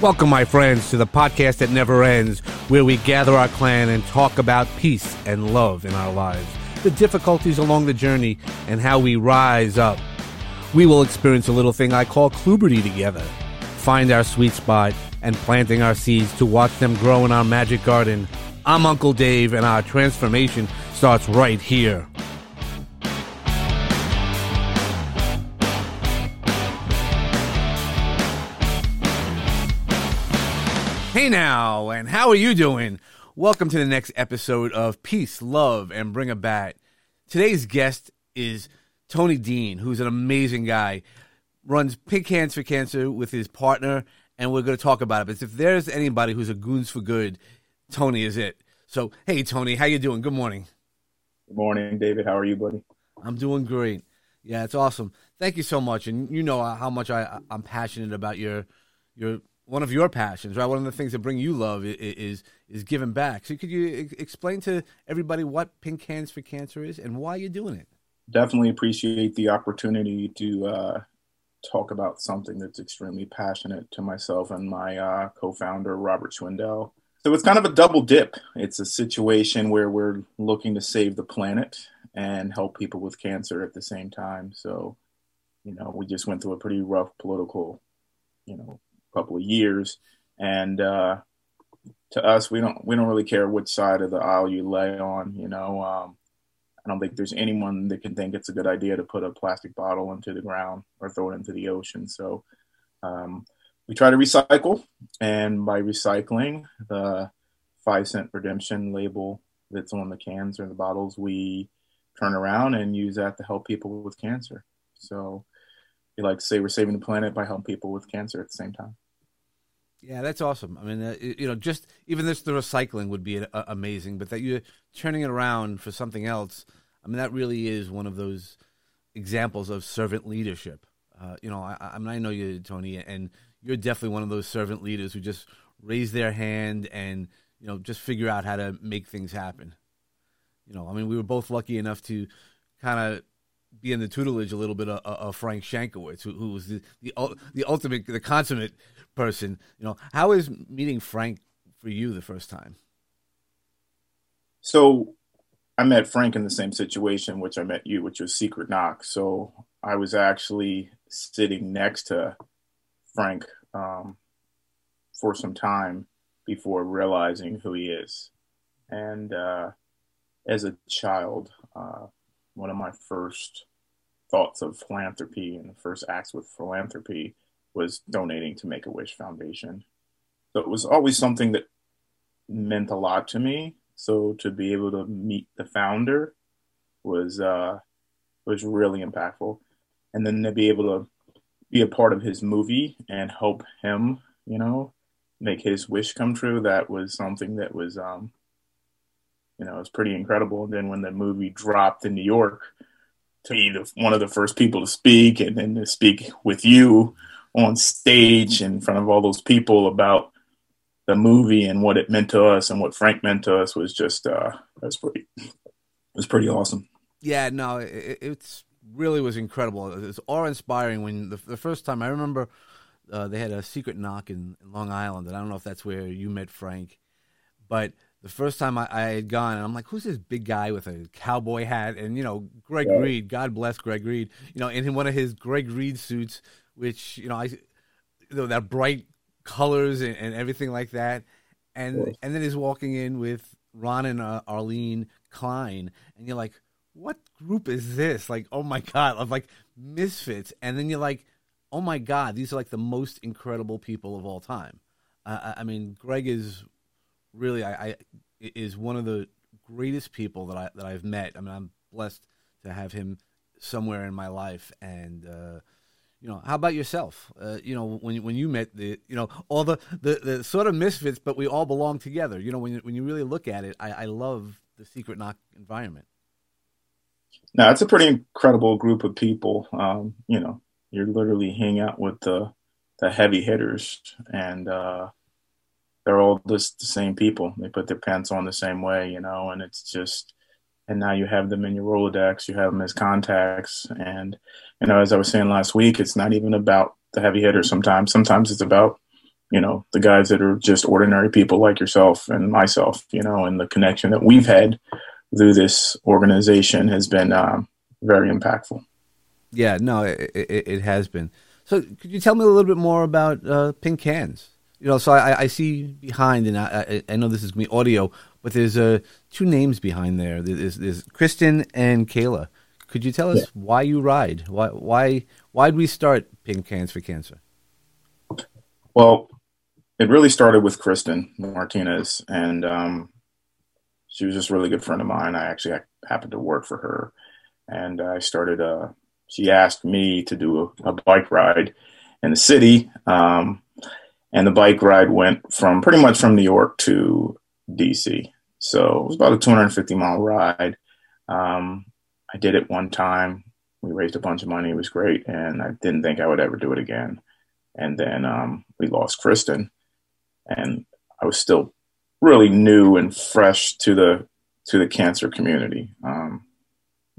Welcome, my friends, to the podcast that never ends, where we gather our clan and talk about peace and love in our lives, the difficulties along the journey, and how we rise up. We will experience a little thing I call Kluberty together, find our sweet spot, and planting our seeds to watch them grow in our magic garden. I'm Uncle Dave, and our transformation starts right here. Hey now, and how are you doing? Welcome to the next episode of Peace, Love, and Bring a Bat. Today's guest is Tony Dean, who's an amazing guy. Runs Pink Cans for Cancer with his partner, and we're going to talk about it. But if there's anybody who's a goons for good, Tony is it. So, hey Tony, how you doing? Good morning. Good morning, David. How are you, buddy? I'm doing great. Yeah, it's awesome. Thank you so much, and you know how much I, I'm passionate about your your one of your passions, right? One of the things that bring you love is is, is giving back. So could you explain to everybody what Pink Cans for Cancer is and why you're doing it? Definitely appreciate the opportunity to uh, talk about something that's extremely passionate to myself and my uh, co-founder Robert Schwindel. So it's kind of a double dip. It's a situation where we're looking to save the planet and help people with cancer at the same time. So, you know, we just went through a pretty rough political, you know, couple of years. And uh, to us, we don't we don't really care which side of the aisle you lay on. You know, um, I don't think there's anyone that can think it's a good idea to put a plastic bottle into the ground or throw it into the ocean. So um, we try to recycle, and by recycling, the five cent redemption label that's on the cans or the bottles, we turn around and use that to help people with cancer. So like say we're saving the planet by helping people with cancer at the same time. Yeah, that's awesome. I mean, uh, you know, just even this the recycling would be uh, amazing, but that you're turning it around for something else. I mean, that really is one of those examples of servant leadership. Uh, you know, I, I, mean, I know you, Tony, and you're definitely one of those servant leaders who just raise their hand and you know just figure out how to make things happen. You know, I mean, we were both lucky enough to kind of be in the tutelage a little bit of, of Frank Shankwitz, who, who was the, the the ultimate, the consummate person. You know, how is meeting Frank for you the first time? So, I met Frank in the same situation which I met you, which was Secret Knock. So I was actually sitting next to Frank um, for some time before realizing who he is. And uh, as a child, uh, one of my first thoughts of philanthropy and the first acts with philanthropy was donating to Make a Wish Foundation. So it was always something that meant a lot to me. So to be able to meet the founder was uh, was really impactful, and then to be able to be a part of his movie and help him, you know, make his wish come true. That was something that was, um, you know, it was pretty incredible. And then when the movie dropped in New York, to be the, one of the first people to speak and then to speak with you on stage in front of all those people about the movie and what it meant to us and what Frank meant to us was just uh pretty it was pretty awesome. Yeah, no, it, it's really was incredible. It was awe inspiring when the, the first time I remember uh, they had a secret knock in, in Long Island, and I don't know if that's where you met Frank, but the first time I, I, had gone, and I'm like, who's this big guy with a cowboy hat? And, you know, Greg yeah. Reid, God bless Greg Reid, you know, in one of his Greg Reid suits, which, you know, I, you know, that bright colors and, and everything like that. And, and then he's walking in with Ron and uh, Arlene Klein, and you're like, what group is this? Like, oh my God, of like misfits. And then you're like, oh my God, these are like the most incredible people of all time. Uh, I mean, Greg is really I, I is one of the greatest people that I that I've met. I mean, I'm blessed to have him somewhere in my life, and uh, you know, how about yourself? Uh, you know, when when you met the you know all the, the the sort of misfits, but we all belong together. You know, when you, when you really look at it, I, I love the Secret Knock environment. Now, it's a pretty incredible group of people. Um, you know, you're literally hanging out with the the heavy hitters, and uh, they're all just the same people. They put their pants on the same way, you know, and it's just, and now you have them in your Rolodex, you have them as contacts. And, you know, as I was saying last week, it's not even about the heavy hitters sometimes. Sometimes it's about you know, the guys that are just ordinary people like yourself and myself, you know, and the connection that we've had through this organization has been um, very impactful. Yeah, no, it, it, it, has been. So, could you tell me a little bit more about uh, Pink Cans? You know, so I, I see behind, and I, I know this is going to be audio, but there's uh, two names behind there. There's, there's Kristen and Kayla. Could you tell us yeah. why you ride? Why why why did we start Pink Cans for Cancer? Well, it really started with Kristen Martinez, and um, she was just a really good friend of mine. I actually happened to work for her, and I started. Uh, she asked me to do a, a bike ride in the city, um, and the bike ride went from pretty much from New York to DC. So it was about a 250 mile ride. Um, I did it one time. We raised a bunch of money. It was great, and I didn't think I would ever do it again. And then um, we lost Kristen, and I was still really new and fresh to the to the cancer community. Um,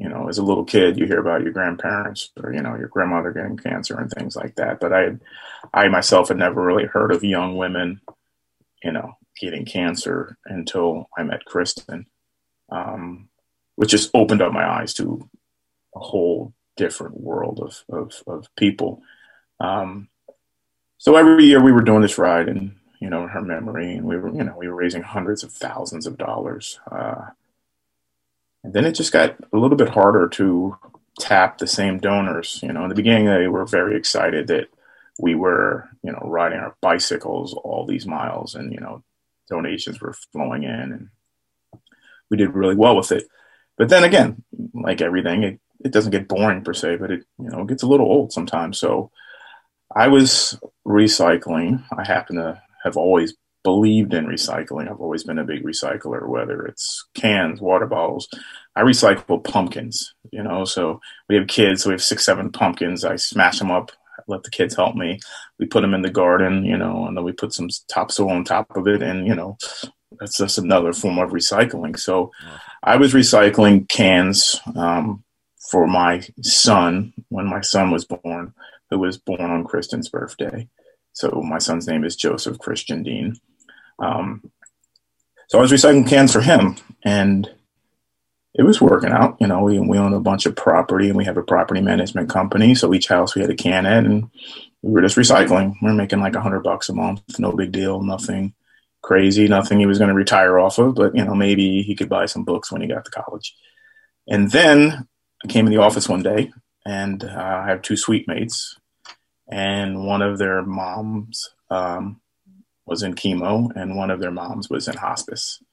you know, as a little kid, you hear about your grandparents or you know your grandmother getting cancer and things like that. But I, I myself had never really heard of young women, you know, getting cancer until I met Kristen, um, which just opened up my eyes to a whole different world of of, of people. Um, so every year we were doing this ride, and you know, in her memory. And we were, you know, we were raising hundreds of thousands of dollars. Uh, and then it just got a little bit harder to tap the same donors. You know, in the beginning, they were very excited that we were, you know, riding our bicycles all these miles and, you know, donations were flowing in and we did really well with it. But then again, like everything, it, it doesn't get boring per se, but it, you know, gets a little old sometimes. So I was recycling. I happen to have always believed in recycling. I've always been a big recycler, whether it's cans, water bottles. I recycle pumpkins, you know, so we have kids, so we have six, seven pumpkins. I smash them up, let the kids help me. We put them in the garden, you know, and then we put some topsoil on top of it. And, you know, that's just another form of recycling. So I was recycling cans um, for my son when my son was born, who was born on Kristen's birthday. So my son's name is Joseph Christian Dean. Um, so I was recycling cans for him, and it was working out. You know, we we own a bunch of property, and we have a property management company. So each house we had a can at, and we were just recycling. We are making like a hundred bucks a month, no big deal, nothing crazy, nothing he was going to retire off of. But you know, maybe he could buy some books when he got to college. And then I came in the office one day, and uh, I have two suite mates, and one of their moms um, was in chemo, and one of their moms was in hospice.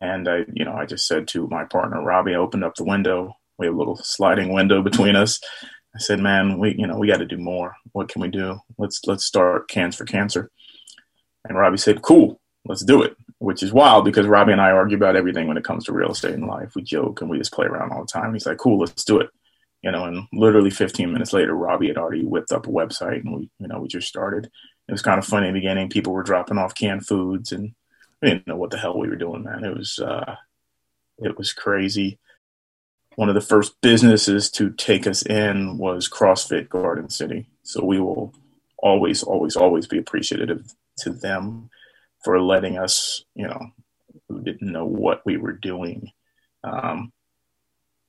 And I, you know, I just said to my partner Robbie, I opened up the window. We have a little sliding window between us. I said, "Man, we, you know, we got to do more. What can we do? Let's let's start Cans for Cancer." And Robbie said, "Cool, let's do it." Which is wild because Robbie and I argue about everything when it comes to real estate and life. We joke and we just play around all the time. He's like, "Cool, let's do it." you know, and literally 15 minutes later, Robbie had already whipped up a website and we, you know, we just started. It was kind of funny in the beginning. People were dropping off canned foods and we didn't know what the hell we were doing, man. It was, uh, it was crazy. One of the first businesses to take us in was CrossFit Garden City. So we will always, always, always be appreciative to them for letting us, you know, who didn't know what we were doing, um,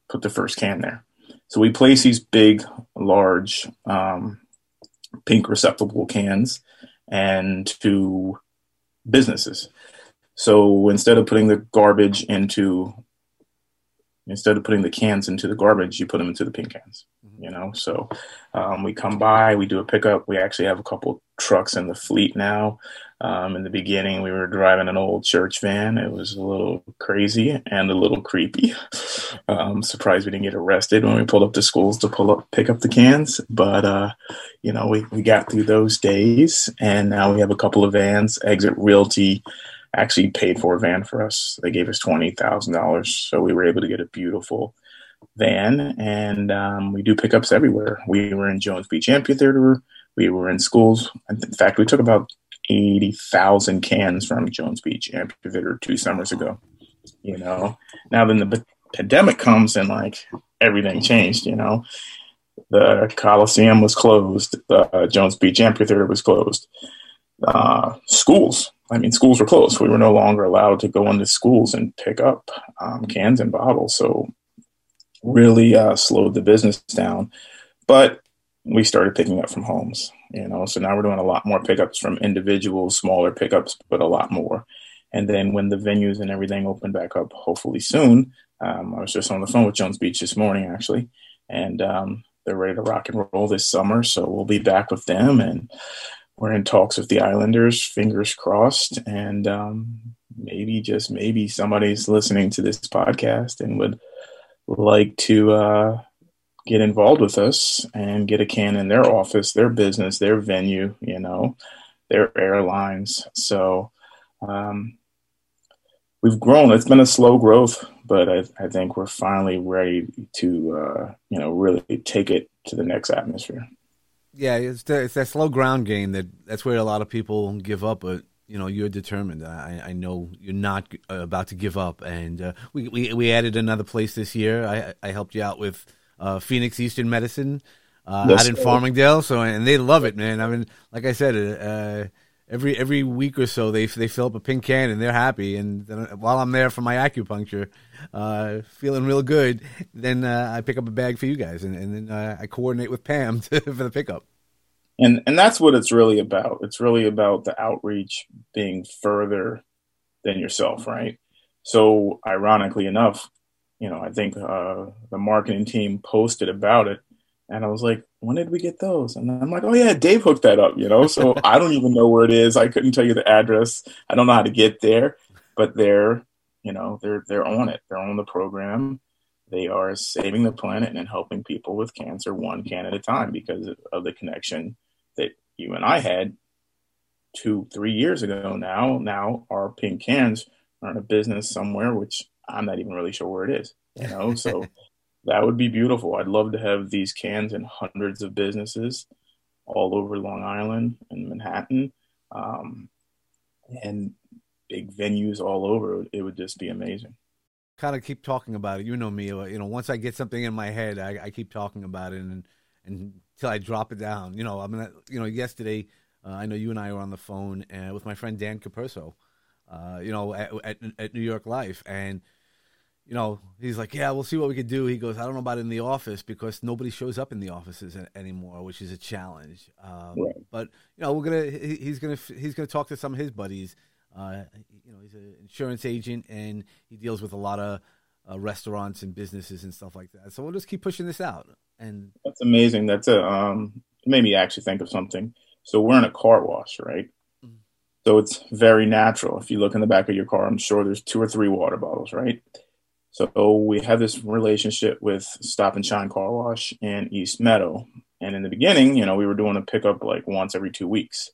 put the first can there. So we place these big, large um, pink receptacle cans and to businesses. So instead of putting the garbage into, instead of putting the cans into the garbage, you put them into the pink cans. Mm-hmm. You know, so um, we come by, we do a pickup. We actually have a couple trucks in the fleet now. Um, in the beginning, we were driving an old church van. It was a little crazy and a little creepy. Um, surprised we didn't get arrested when we pulled up to schools to pull up, pick up the cans. But uh, you know, we we got through those days, and now we have a couple of vans. Exit Realty actually paid for a van for us. They gave us twenty thousand dollars, so we were able to get a beautiful van. And um, we do pickups everywhere. We were in Jones Beach Amphitheater. We were in schools. In fact, we took about 80,000 cans from Jones Beach Amphitheater two summers ago. You know, now then the pandemic comes and like everything changed, you know. The Coliseum was closed, the uh, Jones Beach Amphitheater was closed. uh, schools. I mean, schools were closed. We were no longer allowed to go into schools and pick up um, cans and bottles. So, really uh, slowed the business down. But we started picking up from homes, you know. So now we're doing a lot more pickups from individuals, smaller pickups, but a lot more. And then when the venues and everything open back up, hopefully soon, um, I was just on the phone with Jones Beach this morning, actually, and um, they're ready to rock and roll this summer. So we'll be back with them, and we're in talks with the Islanders. Fingers crossed, and um, maybe just maybe somebody's listening to this podcast and would like to uh, get involved with us and get a can in their office, their business, their venue, you know, their airlines. So um, we've grown. It's been a slow growth, but I, I think we're finally ready to, uh, you know, really take it to the next atmosphere. Yeah, it's, the, it's that slow ground game that that's where a lot of people give up. But you know, you're determined. I, I know you're not about to give up. And uh, we, we we added another place this year. I I helped you out with uh, Phoenix Eastern Medicine uh, out in Farmingdale. So and they love it, man. I mean, like I said, uh, every every week or so they they fill up a pink can and they're happy. And then, while I'm there for my acupuncture, uh, feeling real good, then uh, I pick up a bag for you guys, and, and then uh, I coordinate with Pam to, for the pickup. And and that's what it's really about. It's really about the outreach being further than yourself, right? So ironically enough, you know, I think uh, the marketing team posted about it, and I was like, when did we get those? And I'm like, oh yeah, Dave hooked that up, you know. So I don't even know where it is. I couldn't tell you the address. I don't know how to get there, but they're, you know, they're they're on it. They're on the program. They are saving the planet and helping people with cancer one can at a time because of the connection that you and I had two, three years ago. Now, now our pink cans are in a business somewhere, which I'm not even really sure where it is. You know, so that would be beautiful. I'd love to have these cans in hundreds of businesses all over Long Island and Manhattan, um, and big venues all over. It would just be amazing. Kind of keep talking about it. You know me. You know, once I get something in my head, I, I keep talking about it, and and until I drop it down. You know, I'm gonna. you know, yesterday uh, I know you and I were on the phone uh, with my friend Dan Caperso. Uh, you know, at, at, at New York Life, and you know, he's like, yeah, we'll see what we could do. He goes, I don't know about in the office because nobody shows up in the offices anymore, which is a challenge. Um, right. But you know, we're gonna he's gonna he's gonna talk to some of his buddies. Uh, you know, he's an insurance agent and he deals with a lot of uh, restaurants and businesses and stuff like that. So we'll just keep pushing this out. And that's amazing. That's a um, made me actually think of something. So we're in a car wash, right? Mm-hmm. So it's very natural. If you look in the back of your car, I'm sure there's two or three water bottles, right? So we have this relationship with Stop and Shine Car Wash in East Meadow. And in the beginning, you know, we were doing a pickup like once every two weeks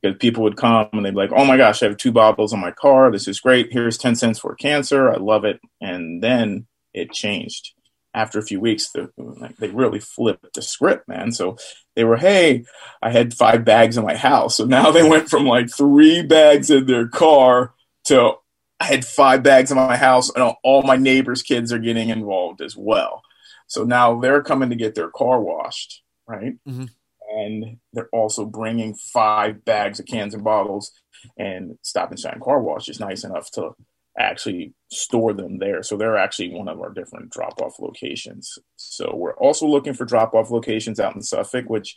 because people would come and they'd be like, oh my gosh, I have two bottles on my car. This is great. Here's 10 cents for cancer. I love it. And then it changed. After a few weeks, the, like, they really flipped the script, man. So they were, hey, I had five bags in my house. So now they went from like three bags in their car to I had five bags in my house, and all my neighbors' kids are getting involved as well. So now they're coming to get their car washed, right? Mm-hmm. And they're also bringing five bags of cans and bottles. And Stop and Shine Car Wash is nice enough to actually store them there. So they're actually one of our different drop off locations. So we're also looking for drop off locations out in Suffolk, which,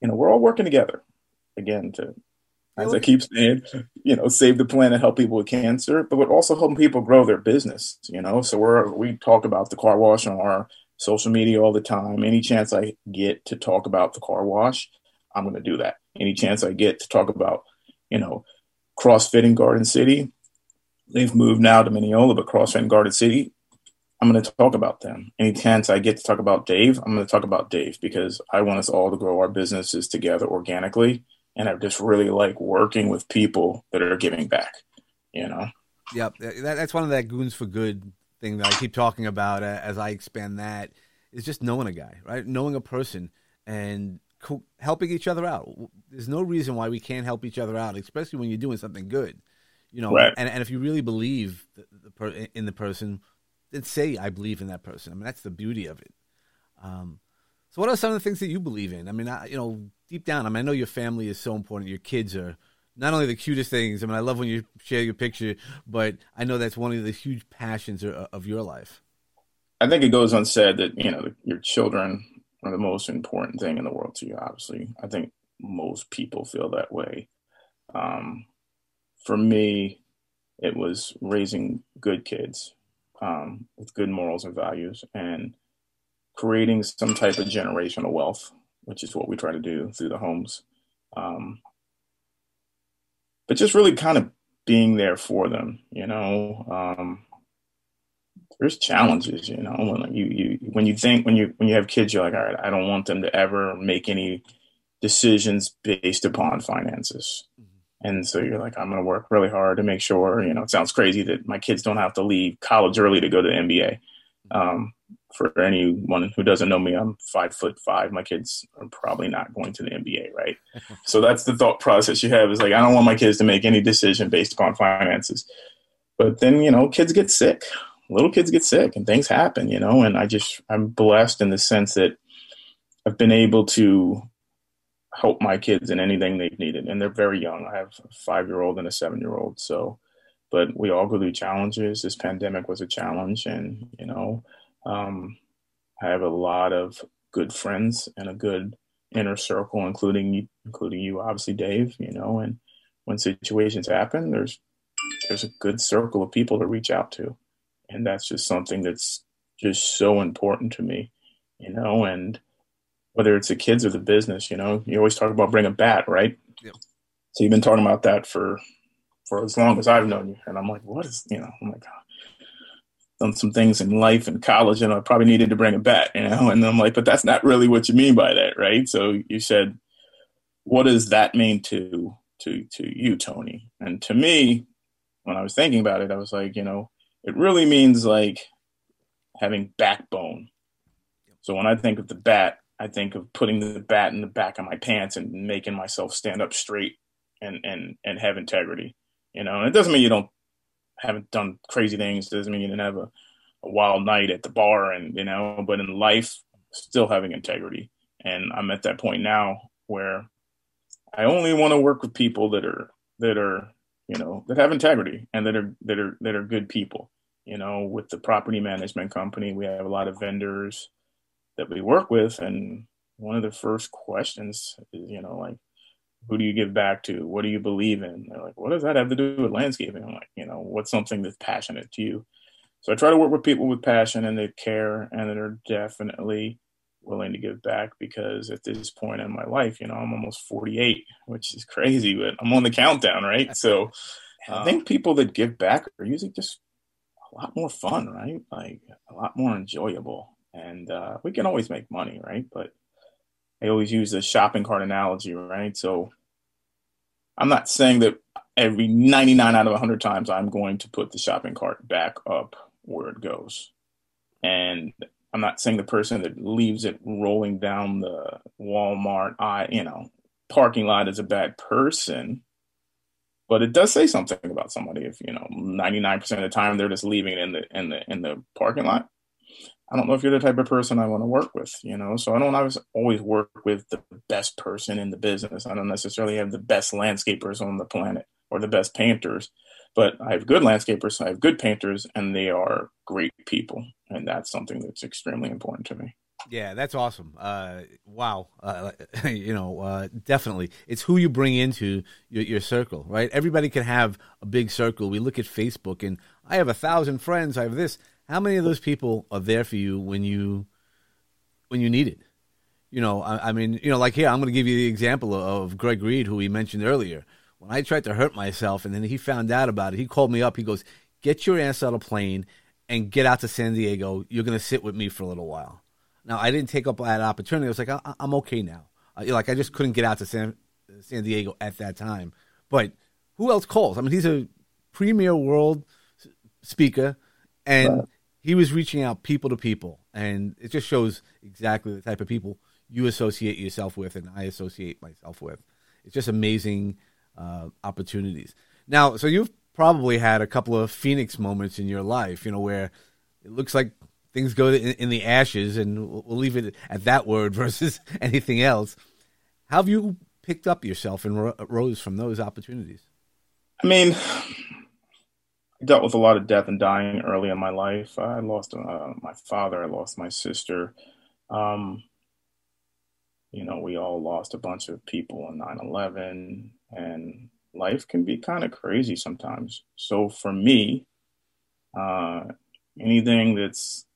you know, we're all working together again to as I keep saying, you know, save the planet, help people with cancer, but we're also helping people grow their business. You know, so we're we talk about the car wash on our social media all the time. Any chance I get to talk about the car wash, I'm going to do that. Any chance I get to talk about, you know, CrossFit in Garden City, they've moved now to Mineola, but CrossFit in Garden City, I'm going to talk about them. Any chance I get to talk about Dave, I'm going to talk about Dave because I want us all to grow our businesses together organically and I just really like working with people that are giving back. You know. Yep, that's one of that goons for good thing that I keep talking about as I expand that is just knowing a guy, right? Knowing a person and co- helping each other out. There's no reason why we can't help each other out, especially when you're doing something good. You know, right. and, and if you really believe the, the per- in the person, then say I believe in that person. I mean, that's the beauty of it. Um, so, what are some of the things that you believe in? I mean, I, you know, deep down, I mean, I know your family is so important. Your kids are not only the cutest things. I mean, I love when you share your picture, but I know that's one of the huge passions of your life. I think it goes unsaid that you know your children are the most important thing in the world to you. Obviously, I think most people feel that way. Um, for me, it was raising good kids um, with good morals and values, and creating some type of generational wealth, which is what we try to do through the homes. Um, but just really kind of being there for them, you know. Um, there's challenges, you know. When you you when you think when you when you have kids, you're like, all right, I don't want them to ever make any decisions based upon finances. Mm-hmm. And so you're like, I'm going to work really hard to make sure, you know, it sounds crazy that my kids don't have to leave college early to go to the NBA. Mm-hmm. Um, for anyone who doesn't know me, I'm five foot five. My kids are probably not going to the NBA, right? so that's the thought process you have is like, I don't want my kids to make any decision based upon finances. But then, you know, kids get sick little kids get sick and things happen, you know, and I just, I'm blessed in the sense that I've been able to help my kids in anything they've needed. And they're very young. I have a five year old and a seven year old. So, but we all go through challenges. This pandemic was a challenge. And, you know, um, I have a lot of good friends and a good inner circle, including, including you, obviously, Dave, you know, and when situations happen, there's, there's a good circle of people to reach out to. And that's just something that's just so important to me you know and whether it's the kids or the business you know you always talk about bring a bat right? Yeah. so you've been talking about that for for as long as i've known you. And i'm like what is you know i'm like done some things in life and college and i probably needed to bring a bat you know and i'm like but that's not really what you mean by that right so you said what does that mean to to to you tony and to me when i was thinking about it i was like you know it really means like having backbone. So when I think of the bat, I think of putting the bat in the back of my pants and making myself stand up straight and and and have integrity. You know, and it doesn't mean you don't haven't done crazy things. Doesn't mean you didn't have a, a wild night at the bar and you know, but in life, still having integrity. And I'm at that point now where I only want to work with people that are that are you know that have integrity and that are that are that are good people you know, with the property management company, we have a lot of vendors that we work with. And one of the first questions is, you know, like, who do you give back to? What do you believe in? They're like, what does that have to do with landscaping? I'm like, you know, what's something that's passionate to you? So I try to work with people with passion and they care and that are definitely willing to give back because at this point in my life, you know, I'm almost 48, which is crazy, but I'm on the countdown, right? So I think people that give back are usually just a lot more fun, right? Like a lot more enjoyable. And uh, we can always make money, right? But I always use the shopping cart analogy, right? So I'm not saying that every 99 out of 100 times I'm going to put the shopping cart back up where it goes. And I'm not saying the person that leaves it rolling down the Walmart, I, you know, parking lot is a bad person but it does say something about somebody if you know 99% of the time they're just leaving it in the in the in the parking lot i don't know if you're the type of person i want to work with you know so i don't always always work with the best person in the business i don't necessarily have the best landscapers on the planet or the best painters but i have good landscapers i have good painters and they are great people and that's something that's extremely important to me yeah, that's awesome. Uh, wow, uh, you know, uh, definitely, it's who you bring into your, your, circle, right? Everybody can have a big circle. We look at Facebook, and I have a thousand friends. I have this. How many of those people are there for you when you when you need it? You know, I, I mean, you know, like here, I'm going to give you the example of Greg Reid, who we mentioned earlier. When I tried to hurt myself, and then he found out about it, he called me up. He goes, "Get your ass out of plane and get out to San Diego. You're going to sit with me for a little while." Now I didn't take up that opportunity. I was like, I, am okay now. Uh, like I just couldn't get out to San San Diego at that time. But who else calls? I mean, he's a premier world speaker, and right. He was reaching out people to people, and it just shows exactly the type of people you associate yourself with, and I associate myself with. It's just amazing uh, opportunities. Now, so you've probably had a couple of Phoenix moments in your life, you know, where it looks like things go in, in the ashes, and we'll, we'll leave it at that word versus anything else. How have you picked up yourself and ro- rose from those opportunities? I mean, dealt with a lot of death and dying early in my life. I lost uh, my father. I lost my sister. Um, you know, we all lost a bunch of people in 9 11, and life can be kind of crazy sometimes. So for me, uh, anything that's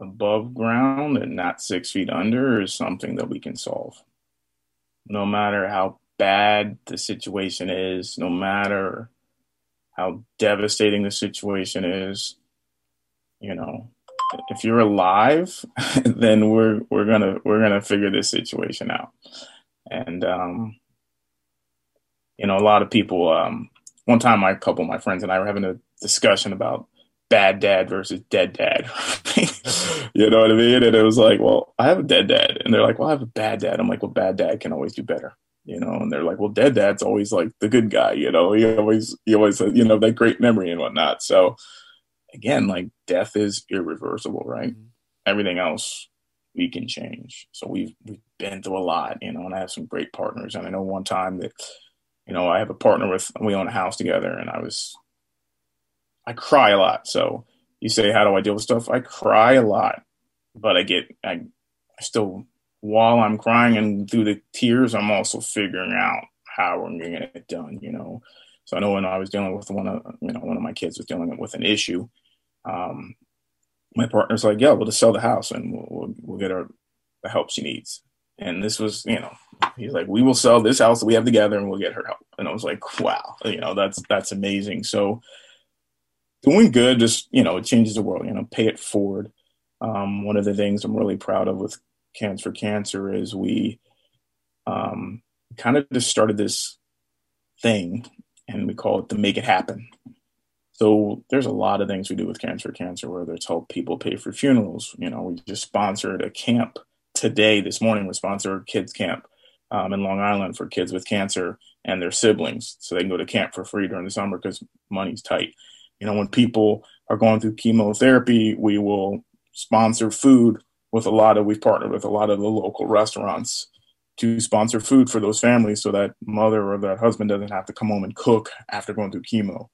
above ground and not six feet under is something that we can solve. No matter how bad the situation is, no matter how devastating the situation is, you know, if you're alive, then we're we're gonna we're gonna figure this situation out. And um, you know, a lot of people. Um, one time, my couple my friends and I were having a discussion about bad dad versus dead dad. you know what I mean? And it was like, well, I have a dead dad, and they're like, well, I have a bad dad. I'm like, well, bad dad can always do better. You know, and they're like, well, dead dad's always like the good guy. You know, he always, he always, you know, that great memory and whatnot. So, again, like death is irreversible, right? Mm-hmm. Everything else we can change. So we've we've been through a lot, you know, and I have some great partners. And I know one time that, you know, I have a partner with we own a house together, and I was, I cry a lot. So you say, how do I deal with stuff? I cry a lot, but I get I, I still while I'm crying and through the tears, I'm also figuring out how I'm going to get it done, you know. So I know when I was dealing with one of you know one of my kids was dealing with an issue, um, my partner's like, yeah, we'll just sell the house and we'll, we'll, we'll get her the help she needs. And this was, you know, he's like, we will sell this house that we have together and we'll get her help. And I was like, wow, you know, that's, that's amazing. So doing good, just, you know, it changes the world, you know, pay it forward. Um, one of the things I'm really proud of with Cans for Cancer is we um, kind of just started this thing and we call it the Make It Happen. So there's a lot of things we do with Cans for Cancer, whether it's help people pay for funerals. You know, we just sponsored a camp today, this morning, we sponsored kids camp um, in Long Island for kids with cancer and their siblings, so they can go to camp for free during the summer because money's tight. You know, when people are going through chemotherapy, we will sponsor food with a lot of. We've partnered with a lot of the local restaurants to sponsor food for those families, so that mother or that husband doesn't have to come home and cook after going through chemo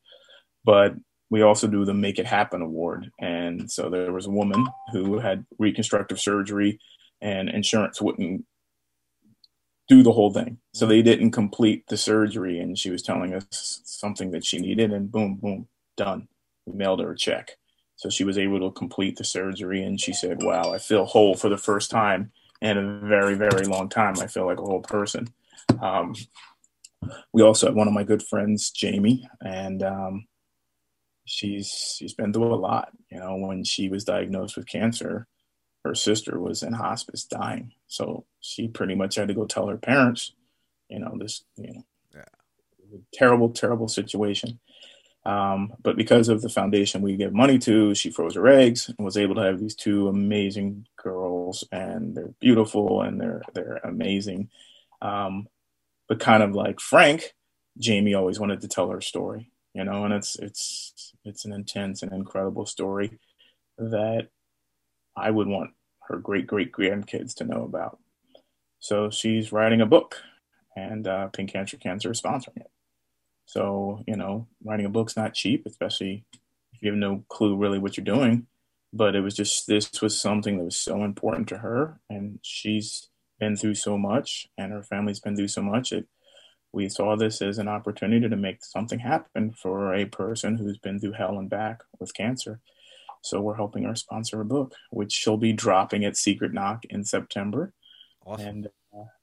but we also do the Make It Happen Award. And so there was a woman who had reconstructive surgery and insurance wouldn't do the whole thing. So they didn't complete the surgery and she was telling us something that she needed and boom, boom, done. We mailed her a check. So she was able to complete the surgery and she said, Wow, I feel whole for the first time in a very, very long time. I feel like a whole person. Um, we also have one of my good friends, Jamie, and um, she's she's been through a lot. You know, when she was diagnosed with cancer, her sister was in hospice dying, so she pretty much had to go tell her parents, you know, this you know, yeah. terrible, terrible situation. Um, but because of the foundation we give money to, she froze her eggs and was able to have these two amazing girls, and they're beautiful and they're they're amazing. Um, but kind of like Frank, Jamie always wanted to tell her story you know, and it's it's it's an intense and incredible story that I would want her great great grandkids to know about. So she's writing a book, and uh, Pink Cans for Cancer is sponsoring it. So you know, writing a book's not cheap, especially if you have no clue really what you're doing. But it was just this was something that was so important to her, and she's been through so much, and her family's been through so much. It we saw this as an opportunity to make something happen for a person who's been through hell and back with cancer. So we're helping her sponsor a book, which she'll be dropping at Secret Knock in September. Awesome. And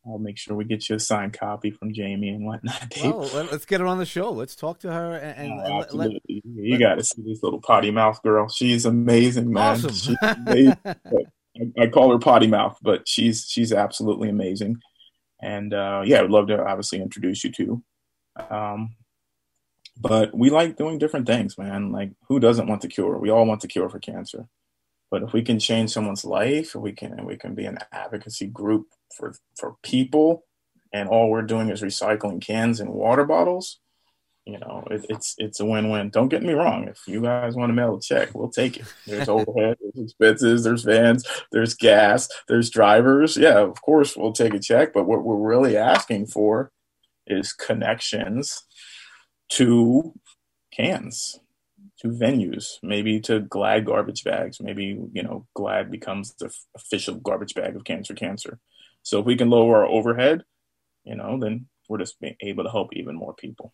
I'll make sure we get you a signed copy from Jamie and whatnot. Well, let's get her on the show. Let's talk to her. And, and, oh, absolutely. Let, you got to see this little potty mouth girl. She's amazing, man. Awesome. She's amazing. I, I call her potty mouth, but she's she's absolutely amazing. And uh, yeah, I'd love to obviously introduce you to. Um, but we like doing different things, man. Like, who doesn't want the cure? We all want the cure for cancer. But if we can change someone's life, we can, we can be an advocacy group for for people, and all we're doing is recycling cans and water bottles. you know, it, it's it's a win-win. Don't get me wrong. If you guys want to mail a check, we'll take it. There's overhead, there's expenses, there's vans, there's gas, there's drivers. Yeah, of course we'll take a check. But what we're really asking for is connections to cans, to venues, maybe to Glad garbage bags. Maybe you know Glad becomes the official garbage bag of Cans for Cancer. So if we can lower our overhead, you know, then we're just being able to help even more people.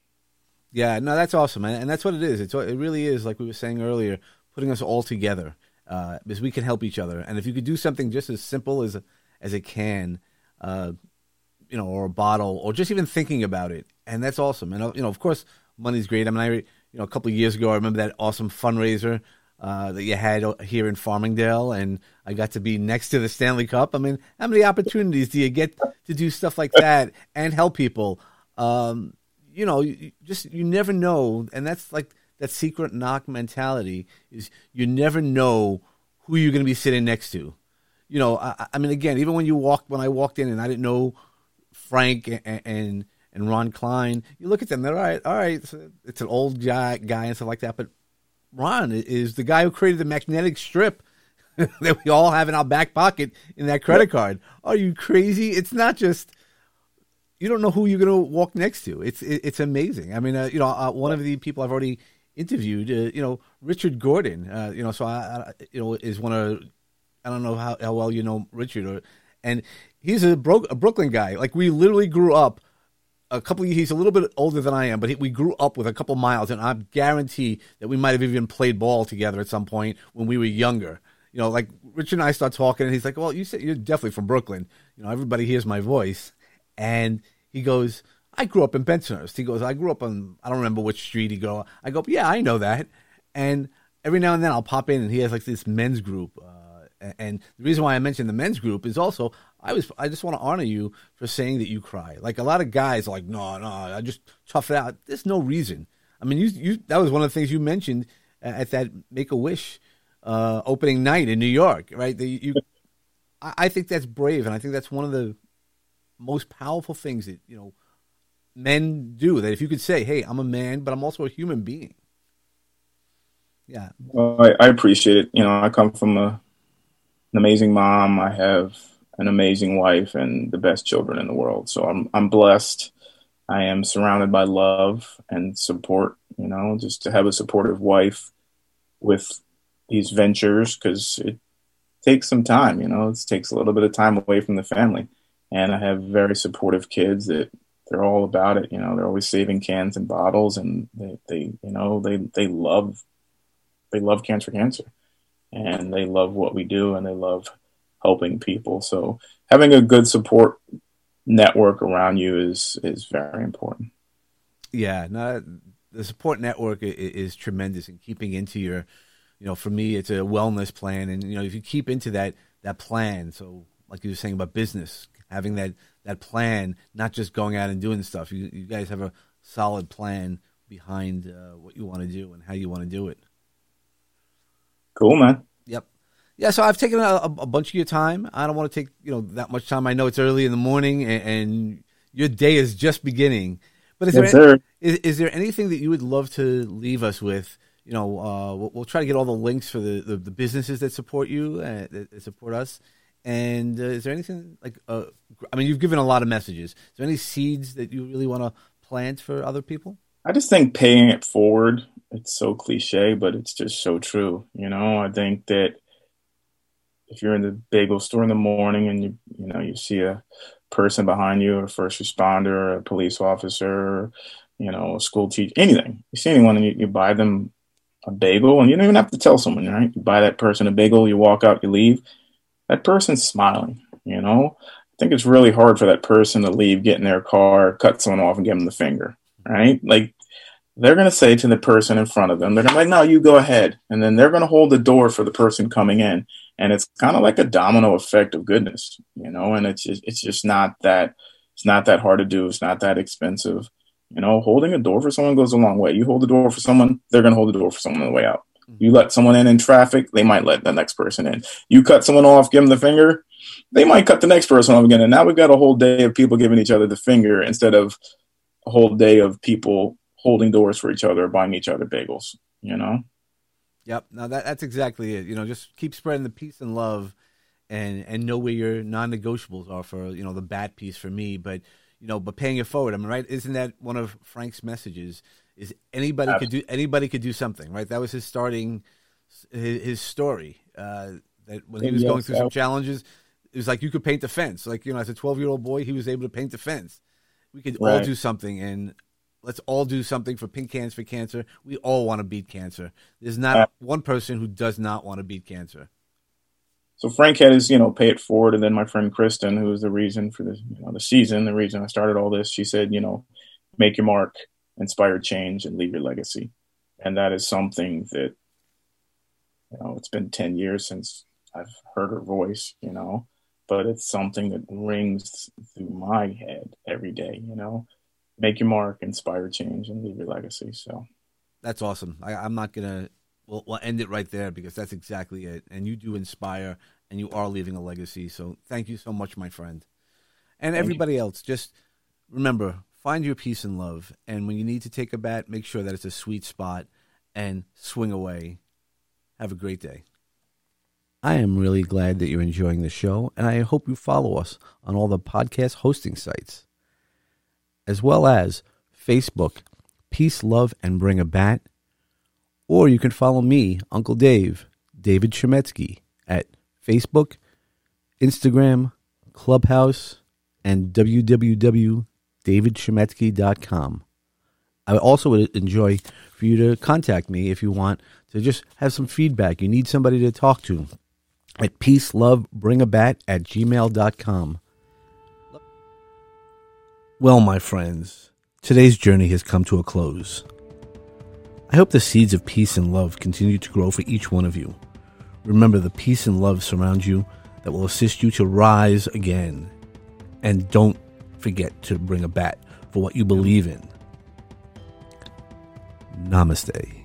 Yeah, no, that's awesome, and that's what it is. It's it really is like we were saying earlier, putting us all together uh, because we can help each other. And if you could do something just as simple as as a can, uh, you know, or a bottle, or just even thinking about it, and that's awesome. And you know, of course, money's great. I mean, I you know, a couple of years ago, I remember that awesome fundraiser uh, that you had here in Farmingdale, and I got to be next to the Stanley Cup. I mean, how many opportunities do you get to do stuff like that and help people? Um, you know, you just you never know, and that's like that secret knock mentality is you never know who you're going to be sitting next to. You know, I, I, mean, again, even when you walk, when I walked in and I didn't know Frank and, and and Ron Klein, you look at them, they're all right, all right, it's an old guy, guy and stuff like that, but Ron is the guy who created the magnetic strip that we all have in our back pocket in that credit card. Are you crazy? It's not just you don't know who you're going to walk next to. It's it's amazing. I mean, uh, you know, uh, one of the people I've already interviewed, uh, you know, Richard Gordon, uh, you know, so I, I, you know, is one of I don't know how, how well you know Richard, or, and he's a, Bro- a Brooklyn guy. Like we literally grew up a couple. He's a little bit older than I am, but he, we grew up with a couple miles, and I guarantee that we might have even played ball together at some point when we were younger. You know, like Richard and I start talking, and he's like, "Well, you said you're definitely from Brooklyn. You know, everybody hears my voice." And he goes, I grew up in Bensonhurst. He goes, I grew up on, I don't remember which street he go. I go, yeah, I know that. And every now and then I'll pop in and he has like this men's group. Uh, and the reason why I mentioned the men's group is also I was I just want to honor you for saying that you cry. Like a lot of guys are like, no, no, I just tough it out. There's no reason. I mean, you you that was one of the things you mentioned at that Make a Wish uh, opening night in New York, right? The, you, I, I think that's brave, and I think that's one of the most powerful things that you know men do. That if you could say, "Hey, I'm a man, but I'm also a human being." Yeah. Well, I, I appreciate it. You know, I come from a, an amazing mom. I have an amazing wife and the best children in the world. So I'm I'm blessed. I am surrounded by love and support. You know, just to have a supportive wife with these ventures because it takes some time. You know, it takes a little bit of time away from the family and I have very supportive kids that they're all about it. You know, they're always saving cans and bottles, and they, they you know, they they love they love Cans for Cancer, and they love what we do, and they love helping people. So having a good support network around you is is very important. Yeah, no, the support network is, is tremendous, and keeping into your, you know, for me, it's a wellness plan, and you know, if you keep into that that plan, so like you were saying about business, having that that plan, not just going out and doing stuff. You, you guys have a solid plan behind uh, what you want to do and how you want to do it. Cool, man. Yep. Yeah, so I've taken a, a, bunch of your time. I don't want to take you know that much time. I know it's early in the morning and, and your day is just beginning. But is yes, there any, is, is, there anything that you would love to leave us with? You know, uh, we'll, we'll, try to get all the links for the, the, the businesses that support you, uh, that support us, and uh, is there anything like? Uh, I mean, you've given a lot of messages. Is there any seeds that you really want to plant for other people? I just think paying it forward. It's so cliche, but it's just so true. You know, I think that if you're in the bagel store in the morning and you you know you see a person behind you, a first responder, a police officer, you know, a school teacher, anything. You see anyone and you, you buy them a bagel, and you don't even have to tell someone, right? You buy that person a bagel, you walk out, you leave that person's smiling, you know? I think it's really hard for that person to leave, get in their car, cut someone off, and give them the finger, right? Like, they're going to say to the person in front of them, they're going to be like, no, you go ahead. And then they're going to hold the door for the person coming in. And it's kind of like a domino effect of goodness, you know? And it's just, it's just not that, it's not that hard to do. It's not that expensive. You know, holding a door for someone goes a long way. You hold the door for someone, they're going to hold the door for someone on the way out. Mm-hmm. You let someone in in traffic, they might let the next person in. You cut someone off, give them the finger, they might cut the next person off again. And now we've got a whole day of people giving each other the finger instead of a whole day of people holding doors for each other, buying each other bagels. You know. Yep. Now that that's exactly it. You know, just keep spreading the peace and love, and and know where your non-negotiables are for you know the bad piece for me, but you know, but paying it forward. I mean, right? Isn't that one of Frank's messages? Is anybody Absolutely. could do anybody could do something, right? That was his starting his, his story. Uh, that when he was yes, going through some challenges, it was like you could paint the fence. Like you know, as a twelve year old boy, he was able to paint the fence. We could right. all do something, and let's all do something for Pink Cans for Cancer. We all want to beat cancer. There's not uh, one person who does not want to beat cancer. So Frank had his, you know, pay it forward, and then my friend Kristen, who was the reason for the, you know, the season, the reason I started all this, she said, you know, make your mark, inspire change, and leave your legacy. And that is something that, you know, it's been ten years since I've heard her voice, you know, but it's something that rings through my head every day, you know make your mark, inspire change, and leave your legacy. So that's awesome. I, am not gonna. We'll, we'll end it right there because that's exactly it. And you do inspire, and you are leaving a legacy. So thank you so much, my friend, and thank everybody you. else. Just remember, find your peace and love. And when you need to take a bat, make sure that it's a sweet spot and swing away. Have a great day. I am really glad that you're enjoying the show, and I hope you follow us on all the podcast hosting sites as well as Facebook, Peace, Love, and Bring a Bat. Or you can follow me, Uncle Dave, David Chemetsky, at Facebook, Instagram, Clubhouse, and www.davidchemetsky.com. I also would enjoy for you to contact me if you want to just have some feedback. You need somebody to talk to at peacelovebringabat at gmail.com. Well, my friends, today's journey has come to a close. I hope the seeds of peace and love continue to grow for each one of you. Remember, the peace and love surround you that will assist you to rise again. And don't forget to bring a bat for what you believe in. Namaste.